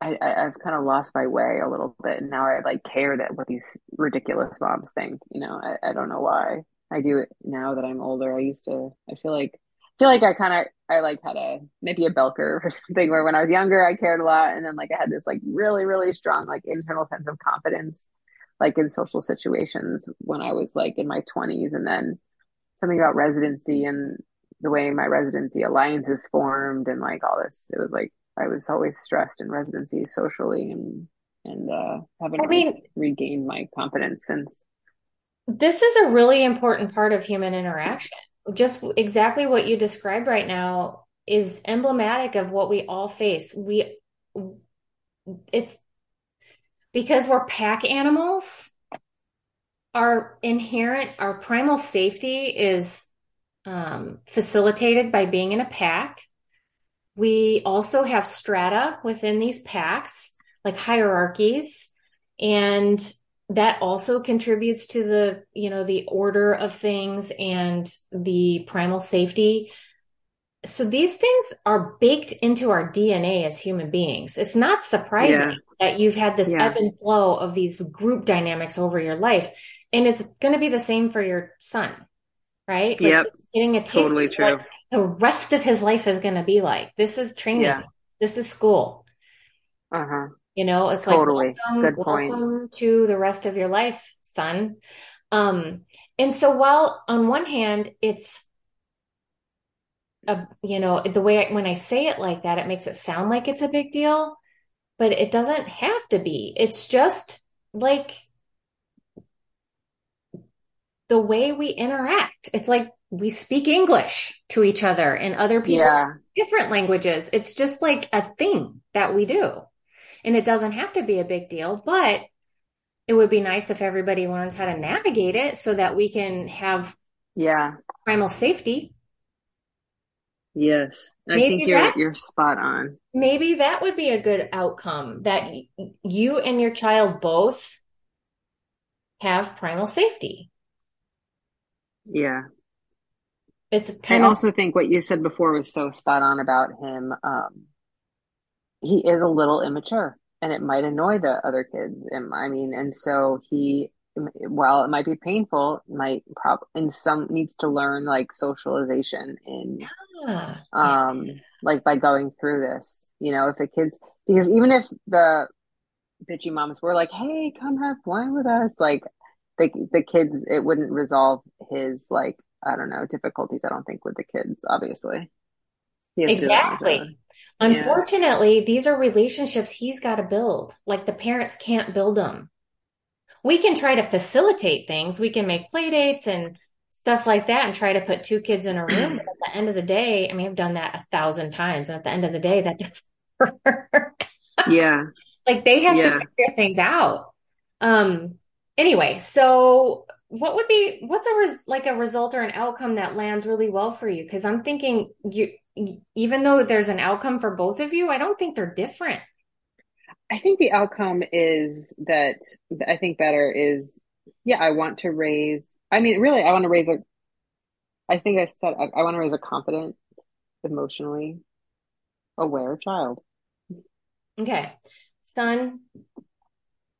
I, I have kind of lost my way a little bit, and now I like care that what these ridiculous moms think. You know, I, I don't know why I do it now that I'm older. I used to. I feel like I feel like I kind of I like had a maybe a bell curve or something where when I was younger I cared a lot, and then like I had this like really really strong like internal sense of confidence, like in social situations when I was like in my 20s, and then something about residency and the way my residency alliances formed and like all this. It was like I was always stressed in residency socially and and uh haven't I mean, regained my confidence since. this is a really important part of human interaction. Just exactly what you described right now is emblematic of what we all face. We it's because we're pack animals, our inherent, our primal safety is um, facilitated by being in a pack. We also have strata within these packs, like hierarchies, and that also contributes to the, you know, the order of things and the primal safety. So these things are baked into our DNA as human beings. It's not surprising Yeah, that you've had this ebb and flow of these group dynamics over your life. And it's going to be the same for your son, right? Like yep, getting a taste of totally what true. the rest of his life is going to be like. This is training. Yeah, This is school. uh-huh, You know, it's like, totally. welcome, Good point. welcome to the rest of your life, son. Um, and so while on one hand, it's a, you know, the way I, when I say it like that, it makes it sound like it's a big deal, but it doesn't have to be. It's just like the way we interact. It's like we speak English to each other and other people Yeah, different languages. It's just like a thing that we do. And it doesn't have to be a big deal, but it would be nice if everybody learns how to navigate it so that we can have yeah, primal safety. yes. I think Maybe you're you're spot on. maybe that would be a good outcome that you and your child both have primal safety. Yeah. It's I of also think what you said before was so spot on about him. Um, he is a little immature and it might annoy the other kids. And I mean, and so he, while it might be painful, might prob in some needs to learn like socialization in, yeah, yeah, um, like by going through this, you know, if the kids, because even if the bitchy moms were like, Hey, come have wine with us, like the, the kids, it wouldn't resolve his like, I don't know, difficulties, I don't think with the kids, obviously. He has to do that on his own. exactly. Yeah. Unfortunately, these are relationships he's got to build. Like the parents can't build them. We can try to facilitate things. We can make play dates and stuff like that and try to put two kids in a room. But at the end of the day, I mean, I've done that a thousand times. And at the end of the day, that doesn't work. Yeah. Like they have to figure things out. Um, anyway, so what would be, what's a res like a result or an outcome that lands really well for you? Because I'm thinking you, even though there's an outcome for both of you, I don't think they're different. I think the outcome is that I think better is, yeah, I want to raise, I mean, really, I want to raise a, I think I said, I, I want to raise a confident, emotionally aware child. Okay. Son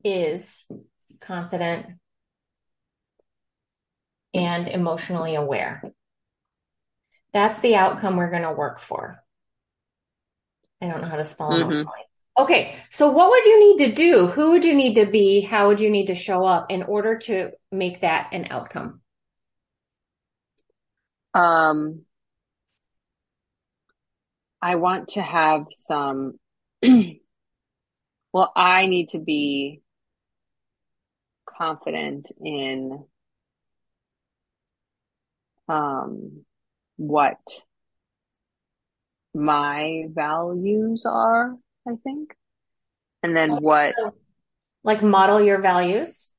is confident and emotionally aware. That's the outcome we're going to work for. I don't know how to spell Mhm. emotionally. Okay, so what would you need to do? Who would you need to be? How would you need to show up in order to make that an outcome? Um, I want to have some, well, I need to be confident in um what my values are, I think. And then what, So, like model your values.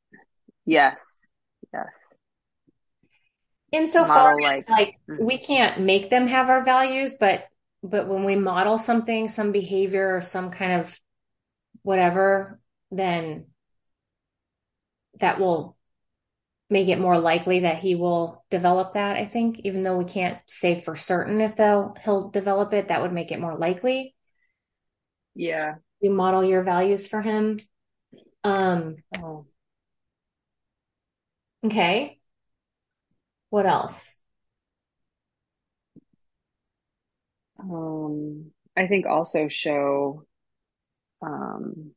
yes, yes. Insofar Model as like, like we can't make them have our values, but but when we model something, some behavior or some kind of whatever, then that will make it more likely that he will develop that, I think, even though we can't say for certain if they'll he'll develop it, that would make it more likely. yeah. You model your values for him. Um, Oh. okay. What else? Um, I think also show, um,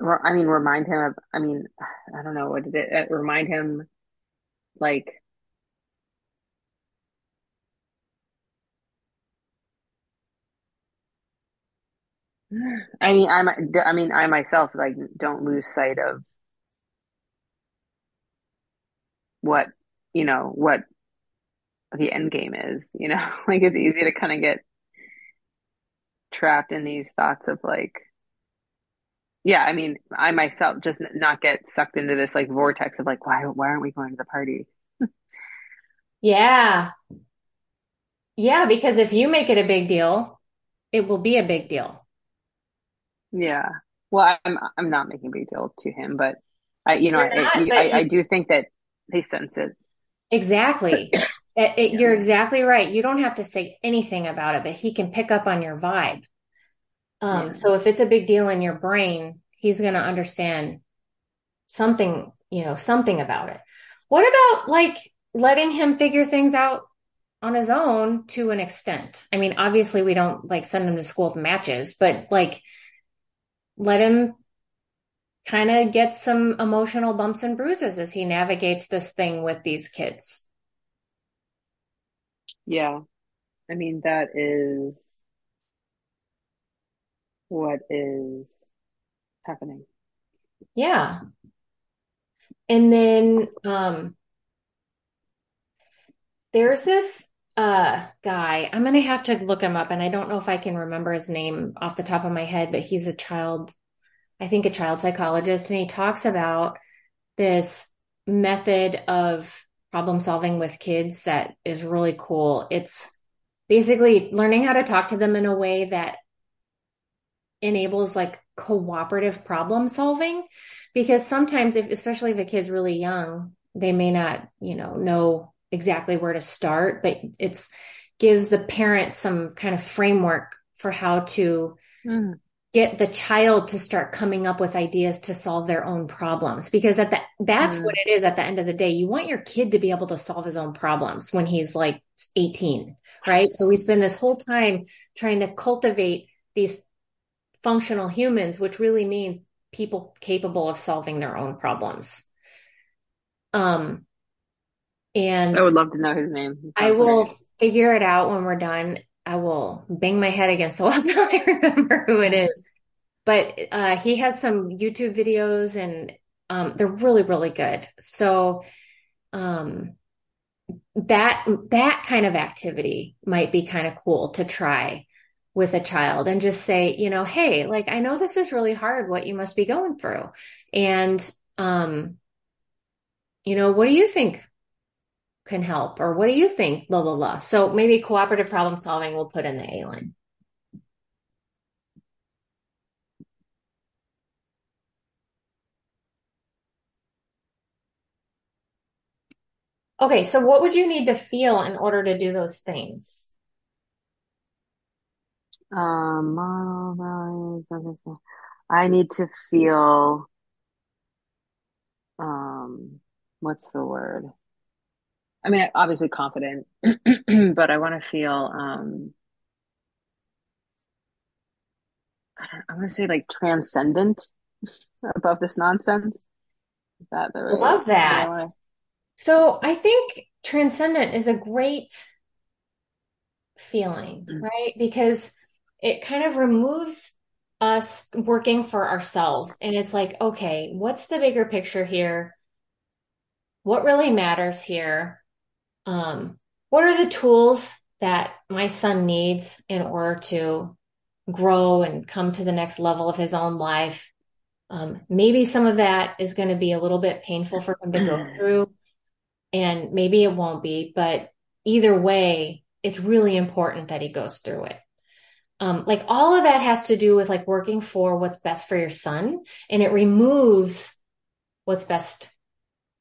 I mean, remind him of, I mean, I don't know what did it, uh, remind him like, I mean, I, mi- I mean, I myself like don't lose sight of what, you know, what the end game is, you know, like it's easy to kind of get trapped in these thoughts of like, yeah, I mean, I myself just not get sucked into this like vortex of like, why, why aren't we going to the party? Yeah. Yeah, because if you make it a big deal, it will be a big deal. Yeah. Well, I'm, I'm not making a big deal to him, but I, you know, You're I, not, I, I do think that they sense it. exactly. It, it- you're exactly right. You don't have to say anything about it, but he can pick up on your vibe. Um, Yeah. so if it's a big deal in your brain, he's going to understand something, you know, something about it. What about like letting him figure things out on his own to an extent? I mean, obviously we don't like send him to school with matches, but like let him kind of get some emotional bumps and bruises as he navigates this thing with these kids. Yeah. I mean, that is what is happening. Yeah. And then um there's this uh guy. I'm gonna have to look him up and I don't know if I can remember his name off the top of my head, but he's a child, I think a child psychologist, and he talks about this method of problem solving with kids that is really cool. It's basically learning how to talk to them in a way that enables like cooperative problem solving because sometimes if especially if a kid's really young they may not you know know exactly where to start but it's gives the parent some kind of framework for how to Mm. get the child to start coming up with ideas to solve their own problems because at the that's Mm. what it is at the end of the day you want your kid to be able to solve his own problems when he's like 18 right so we spend this whole time trying to cultivate these functional humans which really means people capable of solving their own problems um and I would love to know his name. I will figure it out when we're done. I will bang my head against the wall until I remember who it is. But uh, he has some YouTube videos and um, they're really, really good. So um, that that kind of activity might be kind of cool to try with a child and just say, you know, hey, like I know this is really hard what you must be going through. And um, you know, what do you think can help or what do you think la la la so maybe cooperative problem solving we'll put in the a line Okay, so what would you need to feel in order to do those things? Um, I need to feel, um, what's the word? I mean, obviously confident, but I want to feel, um, I want to say like transcendent above this nonsense. Is that the right Love word I that. want So I think transcendent is a great feeling, to? right? Because it kind of removes us working for ourselves. And it's like, okay, what's the bigger picture here? What really matters here? Um, what are the tools that my son needs in order to grow and come to the next level of his own life? Um, maybe some of that is going to be a little bit painful for him to go through, and maybe it won't be, but either way, it's really important that he goes through it. Um, like all of that has to do with like working for what's best for your son, and it removes what's best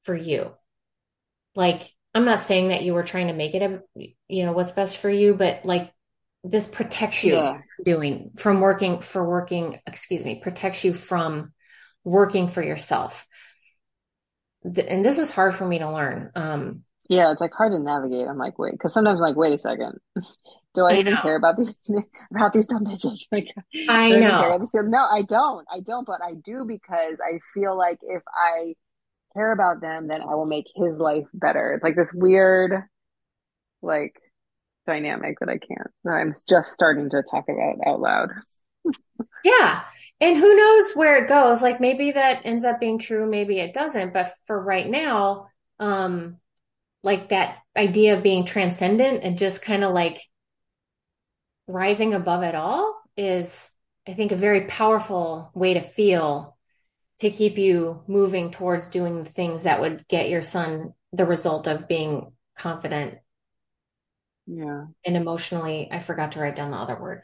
for you. Like, I'm not saying that you were trying to make it a, you know, what's best for you, but like this protects you Yeah. doing from working for working, excuse me, protects you from working for yourself. And this was hard for me to learn. Um, Yeah, it's like hard to navigate. I'm like, wait, because sometimes I'm like, wait a second. Do I I even care about these about these dumb bitches? Like, I I know. people? No, I don't. I don't, but I do because I feel like if I care about them, then I will make his life better. It's like this weird, like, dynamic that I can't, that I'm just starting to talk about out loud. Yeah. And who knows where it goes? Like maybe that ends up being true, maybe it doesn't. But for right now, um, like that idea of being transcendent and just kind of like rising above it all is, I think, a very powerful way to feel to keep you moving towards doing the things that would get your son the result of being confident Yeah, and emotionally. I forgot to write down the other word.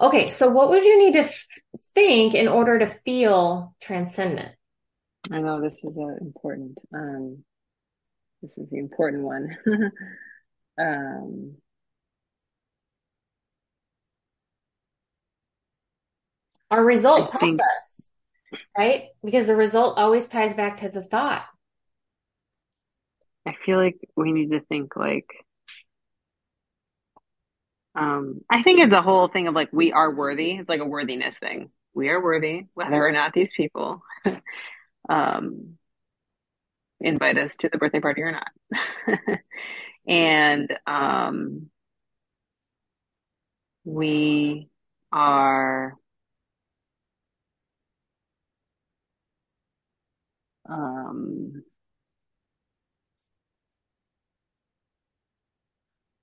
Okay, so what would you need to f- think in order to feel transcendent? I know this is uh, important. Um, this is the important one. Um, Our I result tells think us, right? Because the result always ties back to the thought. I feel like we need to think like um I think it's a whole thing of like we are worthy. It's like a worthiness thing. We are worthy, whether or not these people um invite us to the birthday party or not. And um we are um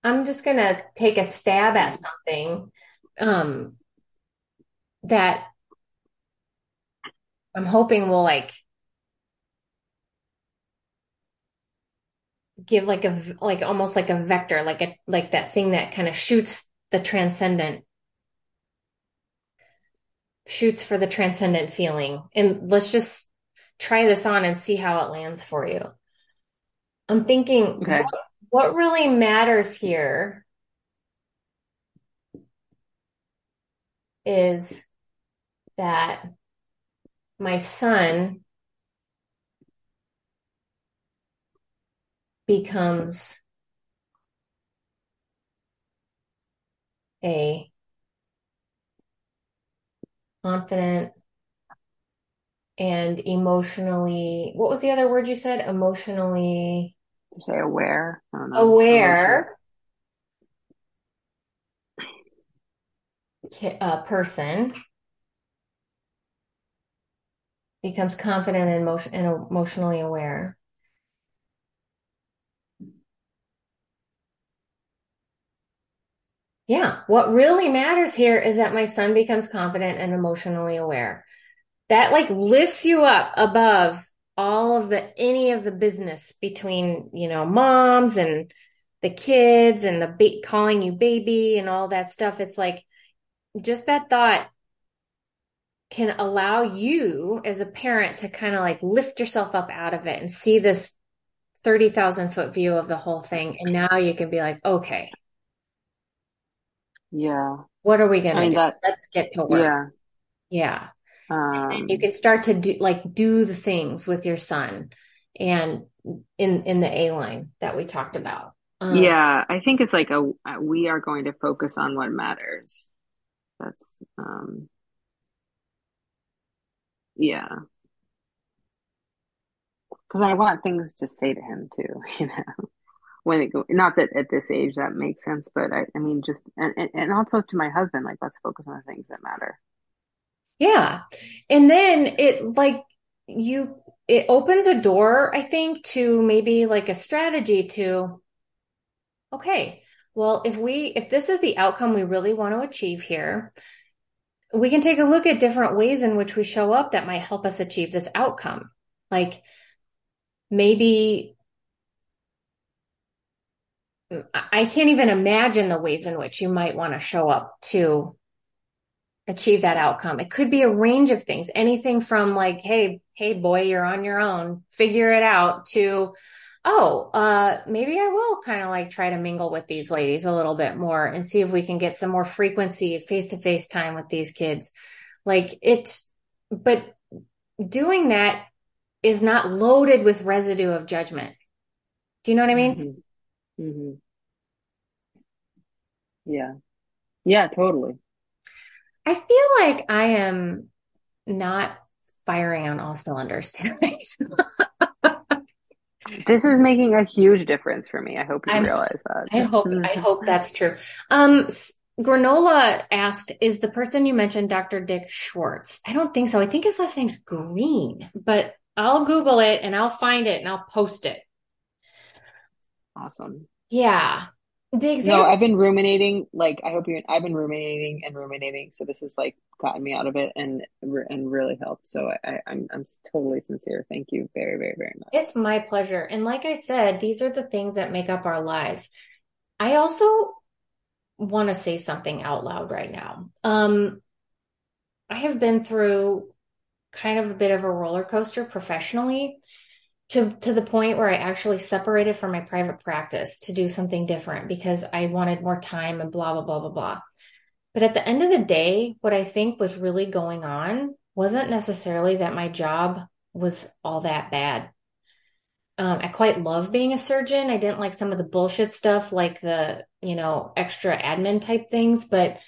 I'm just gonna take a stab at something um, that I'm hoping will like give like a like almost like a vector, like a like that thing that kind of shoots the transcendent, shoots for the transcendent feeling. And let's just try this on and see how it lands for you. I'm thinking what what really matters here is that my son becomes a confident and emotionally, what was the other word you said? Emotionally Say aware. I don't know. Aware ki- uh, person becomes confident and, emotion- and emotionally aware. Yeah, what really matters here is that my son becomes confident and emotionally aware. That like lifts you up above all of the any of the business between, you know, moms and the kids and the ba- calling you baby and all that stuff. It's like just that thought can allow you as a parent to kind of like lift yourself up out of it and see this 30,000 foot view of the whole thing. And now you can be like, okay. Yeah. What are we going to do? That, Let's get to work. Yeah. Yeah. Um, you can start to do like do the things with your son and in in the A line that we talked about. Um, yeah, I think it's like a we are going to focus on what matters. That's um yeah. Cuz I want things to say to him too, you know. When it go, not that at this age that makes sense, but I, I mean just and, and also to my husband like let's focus on the things that matter. Yeah. And then it like you it opens a door, I think, to maybe like a strategy to okay, well, if we if this is the outcome we really want to achieve here, we can take a look at different ways in which we show up that might help us achieve this outcome. Like maybe I can't even imagine the ways in which you might want to show up to achieve that outcome. It could be a range of things, anything from like, Hey, Hey boy, you're on your own, figure it out to, Oh, uh, maybe I will kind of like try to mingle with these ladies a little bit more and see if we can get some more frequency face to face time with these kids. Like it's, but doing that is not loaded with residue of judgment. Do you know what I mean? Mm-hmm. Mm-hmm. Yeah. Yeah, totally. I feel like I am not firing on all cylinders tonight. this is making a huge difference for me. I hope you I'm, realize that. I hope I hope that's true. Um Granola asked, is the person you mentioned Dr. Dick Schwartz? I don't think so. I think his last name's Greene, but I'll Google it and I'll find it and I'll post it. Awesome. Yeah. The example- no, I've been ruminating. Like, I hope you. I've been ruminating and ruminating. So this has like gotten me out of it and and really helped. So I, I'm I'm totally sincere. Thank you very very very much. It's my pleasure. And like I said, these are the things that make up our lives. I also want to say something out loud right now. Um, I have been through kind of a bit of a roller coaster professionally to to the point where I actually separated from my private practice to do something different because I wanted more time and blah blah blah blah blah. But at the end of the day, what I think was really going on wasn't necessarily that my job was all that bad. Um, I quite love being a surgeon. I didn't like some of the bullshit stuff, like the you know extra admin type things, but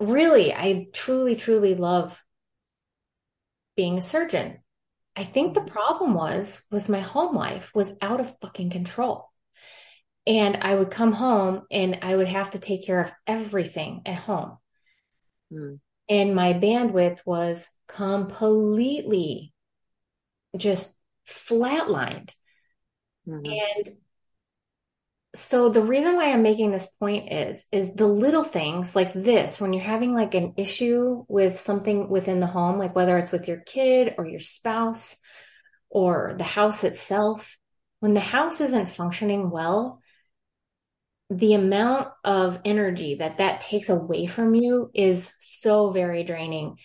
really, I truly truly love being a surgeon I think the problem was, was my home life was out of fucking control. And I would come home and I would have to take care of everything at home. Mm. And my bandwidth was completely just flatlined. Mm-hmm. And so the reason why I'm making this point is, is the little things like this, when you're having like an issue with something within the home, like whether it's with your kid or your spouse or the house itself, when the house isn't functioning well, the amount of energy that that takes away from you is so very draining.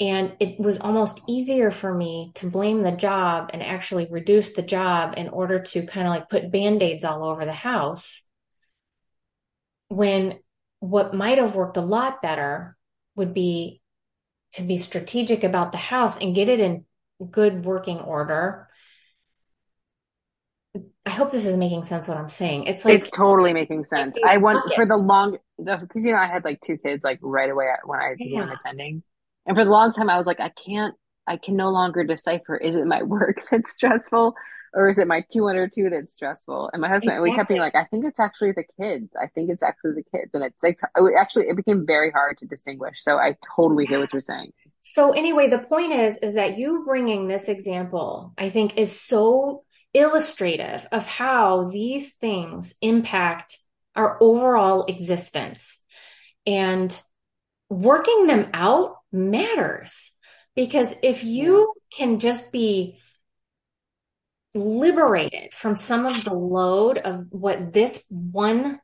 And it was almost easier for me to blame the job and actually reduce the job in order to kind of like put band-aids all over the house. When what might have worked a lot better would be to be strategic about the house and get it in good working order. I hope this is making sense what I'm saying. It's like it's totally making sense. I want for the long because you know I had like two kids like right away when I began attending. And for the long time, I was like, I can't, I can no longer decipher is it my work that's stressful or is it my 202 that's stressful? And my husband, exactly. we kept being like, I think it's actually the kids. I think it's actually the kids. And it's like, it actually, it became very hard to distinguish. So I totally hear what you're saying. So anyway, the point is, is that you bringing this example, I think is so illustrative of how these things impact our overall existence. And working them out matters because if you can just be liberated from some of the load of what this one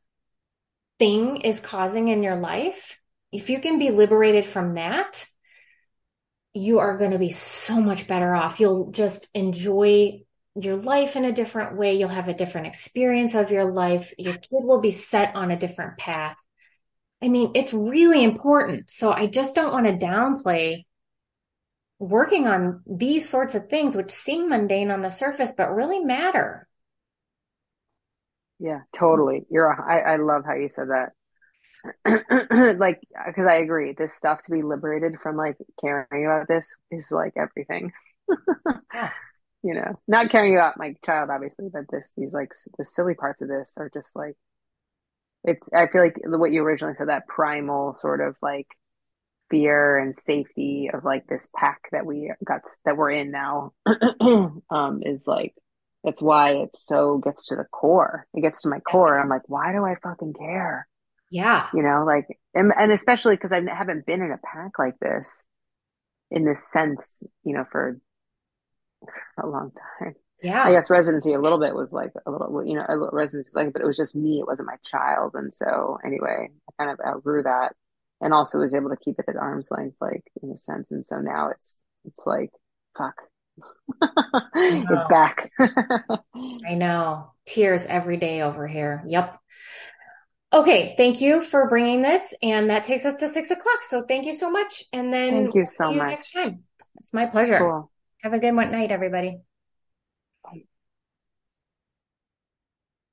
thing is causing in your life, if you can be liberated from that, you are going to be so much better off. You'll just enjoy your life in a different way. You'll have a different experience of your life. Your kid will be set on a different path. I mean, it's really important. So I just don't want to downplay working on these sorts of things, which seem mundane on the surface, but really matter. Yeah, totally. You're, I, I love how you said that. like, because I agree, this stuff to be liberated from like caring about this is like everything. yeah. You know, not caring about my child, obviously, but this, these like the silly parts of this are just like, it's, I feel like what you originally said, that primal sort of like fear and safety of like this pack that we got, that we're in now, um, is like, that's why it so gets to the core. It gets to my core. I'm like, why do I fucking care? Yeah. You know, like, and, and especially because I haven't been in a pack like this in this sense, you know, for, for a long time. Yeah. I guess residency a little bit was like a little, you know, a little residency, like, but it was just me. It wasn't my child. And so anyway, I kind of outgrew that and also was able to keep it at arm's length, like in a sense. And so now it's, it's like, fuck, it's back. I know. Tears every day over here. Yep. Okay. Thank you for bringing this. And that takes us to six o'clock. So thank you so much. And then thank you so we'll much. next time. It's my pleasure. Cool. Have a good night, everybody.